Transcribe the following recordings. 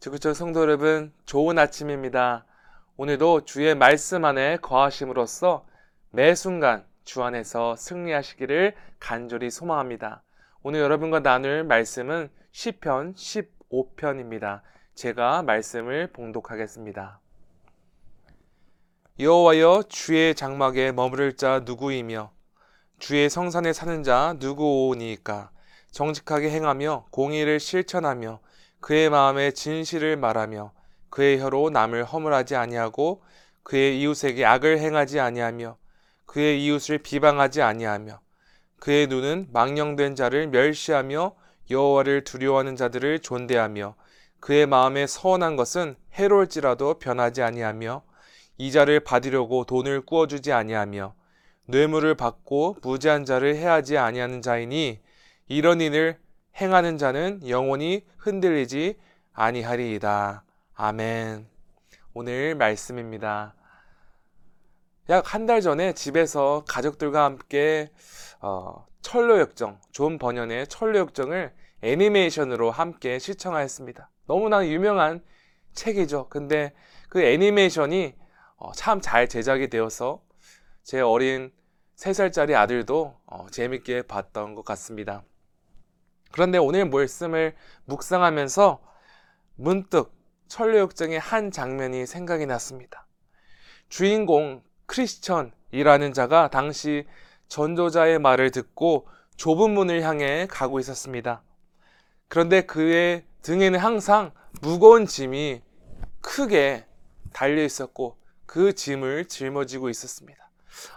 지구촌 성도 여러분, 좋은 아침입니다. 오늘도 주의 말씀 안에 거하심으로써 매 순간 주 안에서 승리하시기를 간절히 소망합니다. 오늘 여러분과 나눌 말씀은 시편 15편입니다. 제가 말씀을 봉독하겠습니다. 여호와여 주의 장막에 머무를 자 누구이며 주의 성산에 사는 자 누구오니까 정직하게 행하며 공의를 실천하며 그의 마음에 진실을 말하며 그의 혀로 남을 허물하지 아니하고 그의 이웃에게 악을 행하지 아니하며 그의 이웃을 비방하지 아니하며 그의 눈은 망령된 자를 멸시하며 여호와를 두려워하는 자들을 존대하며 그의 마음에 서운한 것은 해로울지라도 변하지 아니하며 이자를 받으려고 돈을 꾸어주지 아니하며 뇌물을 받고 무지한 자를 해하지 아니하는 자이니 이런 일을 행하는 자는 영원히 흔들리지 아니하리이다. 아멘. 오늘 말씀입니다. 약 한 달 전에 집에서 가족들과 함께 어, 철로역정, 존 버니언의 철로역정을 애니메이션으로 함께 시청하였습니다. 너무나 유명한 책이죠. 근데 그 애니메이션이 어, 참잘 제작이 되어서 제 어린 3살짜리 아들도 어, 재밌게 봤던 것 같습니다. 그런데 오늘 말씀을 묵상하면서 문득 천류역정의 한 장면이 생각이 났습니다. 주인공 크리스천이라는 자가 당시 전도자의 말을 듣고 좁은 문을 향해 가고 있었습니다. 그런데 그의 등에는 항상 무거운 짐이 크게 달려 있었고 그 짐을 짊어지고 있었습니다.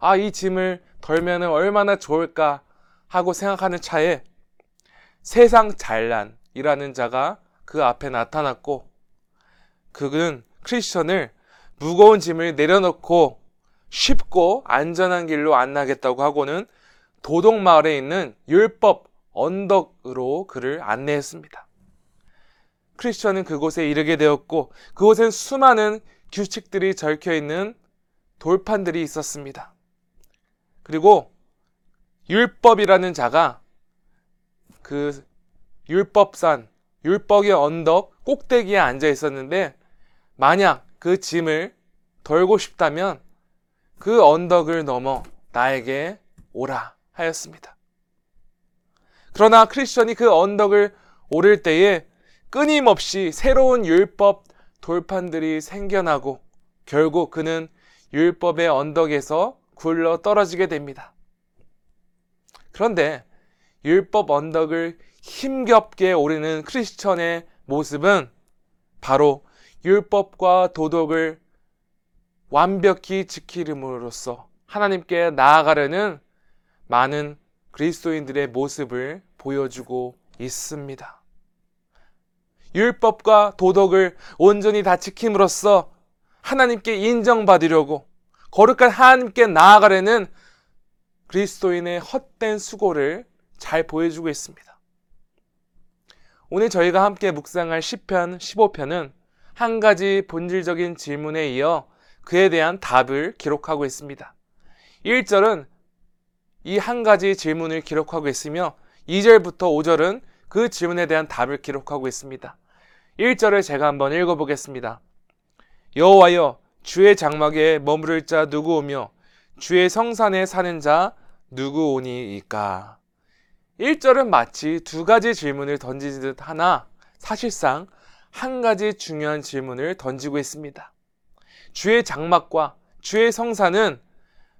아, 이 짐을 덜면 얼마나 좋을까 하고 생각하는 차에 세상 잘난이라는 자가 그 앞에 나타났고 그는 크리스천을 무거운 짐을 내려놓고 쉽고 안전한 길로 안나겠다고 하고는 도덕마을에 있는 율법 언덕으로 그를 안내했습니다. 크리스천은 그곳에 이르게 되었고 그곳엔 수많은 규칙들이 적혀 있는 돌판들이 있었습니다. 그리고 율법이라는 자가 그 율법산, 율법의 언덕 꼭대기에 앉아 있었는데 만약 그 짐을 덜고 싶다면 그 언덕을 넘어 나에게 오라 하였습니다. 그러나 크리스천이 그 언덕을 오를 때에 끊임없이 새로운 율법 돌판들이 생겨나고 결국 그는 율법의 언덕에서 굴러 떨어지게 됩니다. 그런데 율법 언덕을 힘겹게 오르는 크리스천의 모습은 바로 율법과 도덕을 완벽히 지키름으로써 하나님께 나아가려는 많은 그리스도인들의 모습을 보여주고 있습니다. 율법과 도덕을 온전히 다 지킴으로써 하나님께 인정받으려고 거룩한 하나님께 나아가려는 그리스도인의 헛된 수고를 잘 보여주고 있습니다. 오늘 저희가 함께 묵상할 10편, 15편은 한 가지 본질적인 질문에 이어 그에 대한 답을 기록하고 있습니다. 1절은 이 한 가지 질문을 기록하고 있으며 2절부터 5절은 그 질문에 대한 답을 기록하고 있습니다. 1절을 제가 한번 읽어보겠습니다. 여호와여 주의 장막에 머무를 자 누구 오며 주의 성산에 사는 자 누구 오니이까 1절은 마치 두 가지 질문을 던지듯 하나 사실상 한 가지 중요한 질문을 던지고 있습니다. 주의 장막과 주의 성산은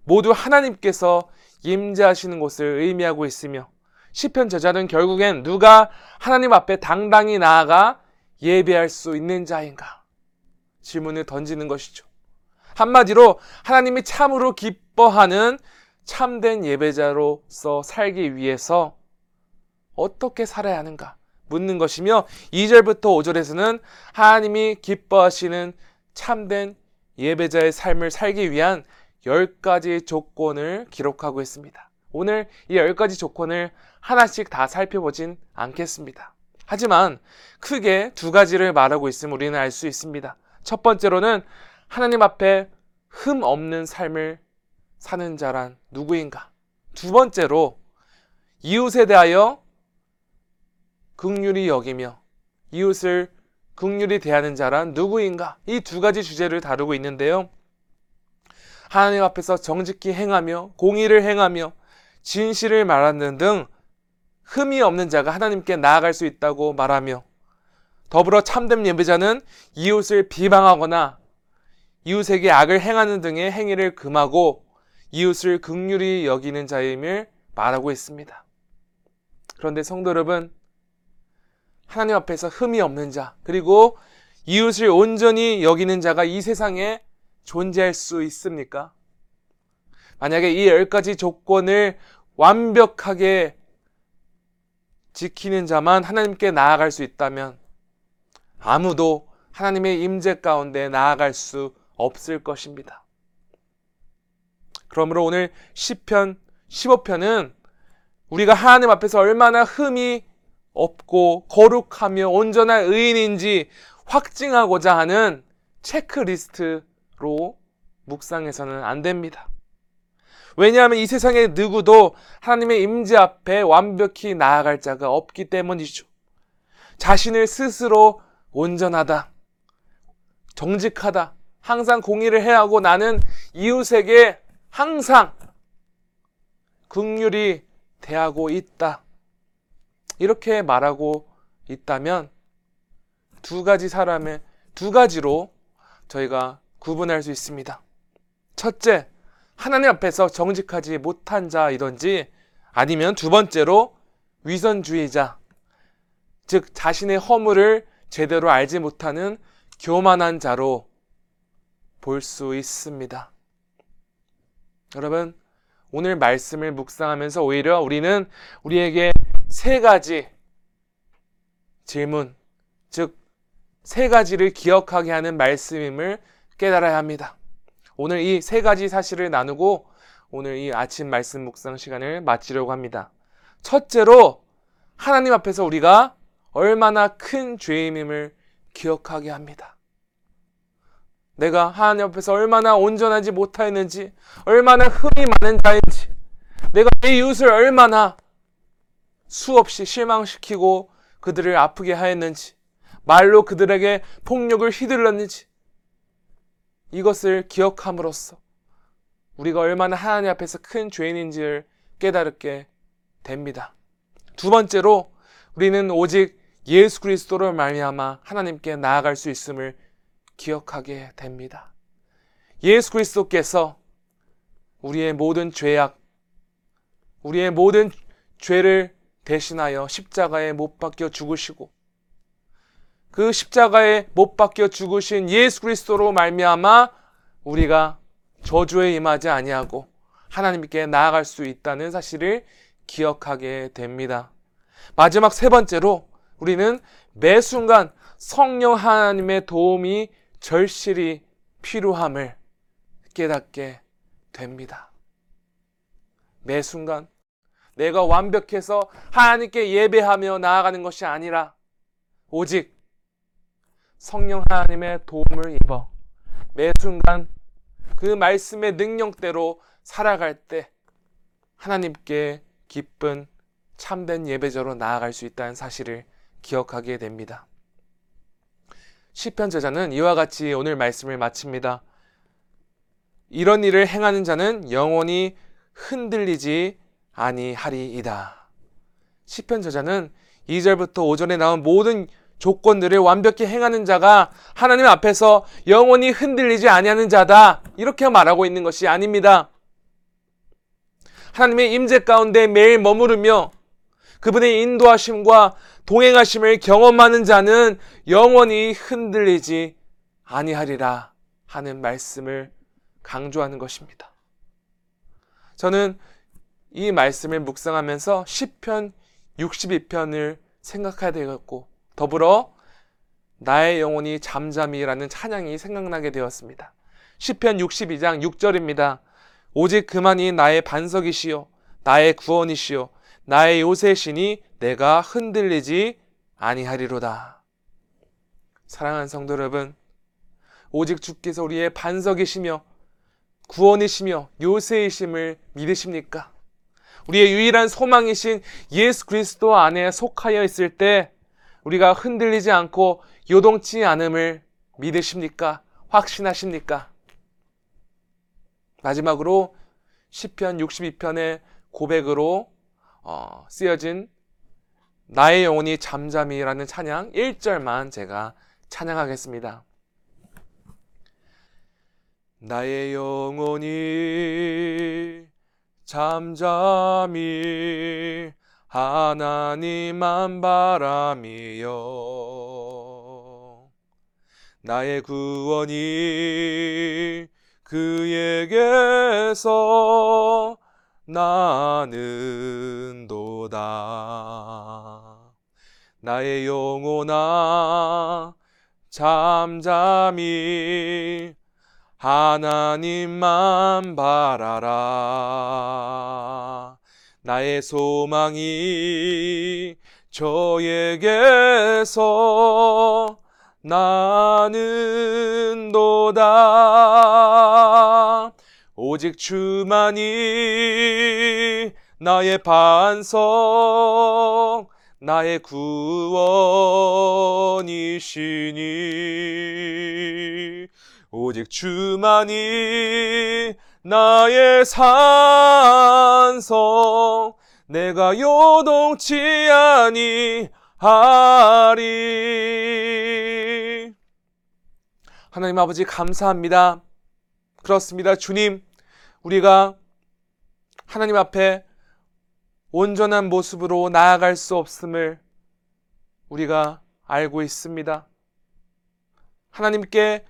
모두 하나님께서 임재하시는 곳을 의미하고 있으며 시편 저자는 결국엔 누가 하나님 앞에 당당히 나아가 예배할 수 있는 자인가 질문을 던지는 것이죠. 한마디로 하나님이 참으로 기뻐하는 참된 예배자로서 살기 위해서 어떻게 살아야 하는가 묻는 것이며 2절부터 5절에서는 하나님이 기뻐하시는 참된 예배자의 삶을 살기 위한 10가지 조건을 기록하고 있습니다. 오늘 이 10가지 조건을 하나씩 다 살펴보진 않겠습니다. 하지만 크게 두 가지를 말하고 있음을 우리는 알 수 있습니다. 첫 번째로는 하나님 앞에 흠 없는 삶을 사는 자란 누구인가? 두 번째로 이웃에 대하여 극률이 여기며 이웃을 극률이 대하는 자란 누구인가? 이 두 가지 주제를 다루고 있는데요. 하나님 앞에서 정직히 행하며 공의를 행하며 진실을 말하는 등 흠이 없는 자가 하나님께 나아갈 수 있다고 말하며 더불어 참된 예배자는 이웃을 비방하거나 이웃에게 악을 행하는 등의 행위를 금하고 이웃을 극률히 여기는 자임을 말하고 있습니다. 그런데 성도 여러분, 하나님 앞에서 흠이 없는 자, 그리고 이웃을 온전히 여기는 자가 이 세상에 존재할 수 있습니까? 만약에 이 열 가지 조건을 완벽하게 지키는 자만 하나님께 나아갈 수 있다면 아무도 하나님의 임재 가운데 나아갈 수 없을 것입니다. 그러므로 오늘 10편, 15편은 우리가 하나님 앞에서 얼마나 흠이 없고 거룩하며 온전한 의인인지 확증하고자 하는 체크리스트로 묵상해서는 안 됩니다. 왜냐하면 이 세상에 누구도 하나님의 임재 앞에 완벽히 나아갈 자가 없기 때문이죠. 자신을 스스로 온전하다, 정직하다, 항상 공의를 해야 하고 나는 이웃에게 항상 극률이 대하고 있다. 이렇게 말하고 있다면 두 가지 사람의 두 가지로 저희가 구분할 수 있습니다. 첫째, 하나님 앞에서 정직하지 못한 자이든지 아니면 두 번째로 위선주의자, 즉 자신의 허물을 제대로 알지 못하는 교만한 자로 볼 수 있습니다. 여러분, 오늘 말씀을 묵상하면서 오히려 우리는 우리에게 세 가지 질문, 즉, 세 가지를 기억하게 하는 말씀임을 깨달아야 합니다. 오늘 이 세 가지 사실을 나누고 오늘 이 아침 말씀 묵상 시간을 마치려고 합니다. 첫째로 하나님 앞에서 우리가 얼마나 큰 죄임임을 기억하게 합니다. 내가 하나님 앞에서 얼마나 온전하지 못하였는지, 얼마나 흠이 많은 자인지, 내가 내 이웃을 얼마나 수없이 실망시키고 그들을 아프게 하였는지, 말로 그들에게 폭력을 휘둘렀는지, 이것을 기억함으로써 우리가 얼마나 하나님 앞에서 큰 죄인인지를 깨달게 됩니다. 두 번째로 우리는 오직 예수 그리스도를 말미암아 하나님께 나아갈 수 있음을 기억하게 됩니다. 예수 그리스도께서 우리의 모든 죄악, 우리의 모든 죄를 대신하여 십자가에 못 박혀 죽으시고 그 십자가에 못 박혀 죽으신 예수 그리스도로 말미암아 우리가 저주에 임하지 아니하고 하나님께 나아갈 수 있다는 사실을 기억하게 됩니다. 마지막 세 번째로 우리는 매 순간 성령 하나님의 도움이 절실히 필요함을 깨닫게 됩니다. 매 순간 내가 완벽해서 하나님께 예배하며 나아가는 것이 아니라 오직 성령 하나님의 도움을 입어 매 순간 그 말씀의 능력대로 살아갈 때 하나님께 기쁜 참된 예배자로 나아갈 수 있다는 사실을 기억하게 됩니다. 시편 제자는 이와 같이 오늘 말씀을 마칩니다. 이런 일을 행하는 자는 영원히 흔들리지 아니하리이다. 시편 저자는 2절부터 5절에 나온 모든 조건들을 완벽히 행하는 자가 하나님 앞에서 영원히 흔들리지 아니하는 자다. 이렇게 말하고 있는 것이 아닙니다. 하나님의 임재 가운데 매일 머무르며 그분의 인도하심과 동행하심을 경험하는 자는 영원히 흔들리지 아니하리라 하는 말씀을 강조하는 것입니다. 저는 이 말씀을 묵상하면서 10편 62편을 생각해야 되겠고 더불어 나의 영혼이 잠잠이라는 찬양이 생각나게 되었습니다. 10편 62장 6절입니다. 오직 그만이 나의 반석이시요 나의 구원이시요 나의 요새신이 내가 흔들리지 아니하리로다. 사랑하는 성도 여러분, 오직 주께서 우리의 반석이시며 구원이시며 요새이심을 믿으십니까? 우리의 유일한 소망이신 예수 그리스도 안에 속하여 있을 때 우리가 흔들리지 않고 요동치 않음을 믿으십니까? 확신하십니까? 마지막으로 시편 62편의 고백으로 어, 쓰여진 나의 영혼이 잠잠이라는 찬양 1절만 제가 찬양하겠습니다. 나의 영혼이 잠잠히 하나님만 바람이여 나의 구원이 그에게서 나는 도다. 나의 영혼아 잠잠히 하나님만 바라라. 나의 소망이 저에게서 나는 도다. 오직 주만이 나의 반석 나의 구원이시니 오직 주만이 나의 산성 내가 요동치 아니하리 하나님 아버지 감사합니다. 그렇습니다. 주님, 우리가 하나님 앞에 온전한 모습으로 나아갈 수 없음을 우리가 알고 있습니다. 하나님께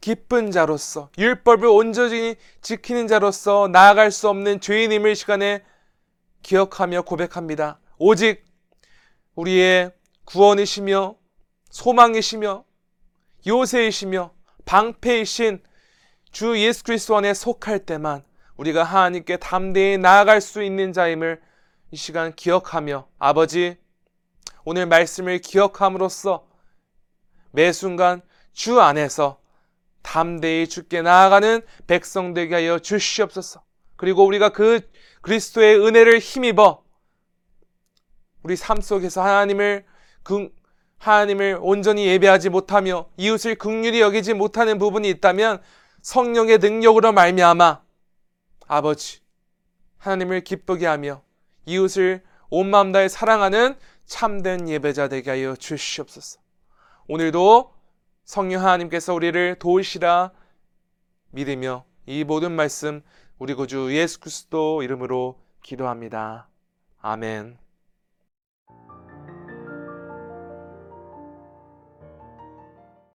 기쁜 자로서 율법을 온전히 지키는 자로서 나아갈 수 없는 죄인임을 시간에 기억하며 고백합니다. 오직 우리의 구원이시며 소망이시며 요새이시며 방패이신 주 예수 그리스도 안에 속할 때만 우리가 하나님께 담대히 나아갈 수 있는 자임을 이 시간 기억하며 아버지 오늘 말씀을 기억함으로써 매 순간 주 안에서 담대히 주께 나아가는 백성 되게 하여 주시옵소서. 그리고 우리가 그 그리스도의 은혜를 힘입어 우리 삶 속에서 하나님을 그 하나님을 온전히 예배하지 못하며 이웃을 극률히 여기지 못하는 부분이 있다면 성령의 능력으로 말미암아 아버지 하나님을 기쁘게 하며 이웃을 온 마음 다해 사랑하는 참된 예배자 되게 하여 주시옵소서. 오늘도 성령 하나님께서 우리를 도우시라 믿으며 이 모든 말씀 우리 구주 예수 그리스도 이름으로 기도합니다. 아멘.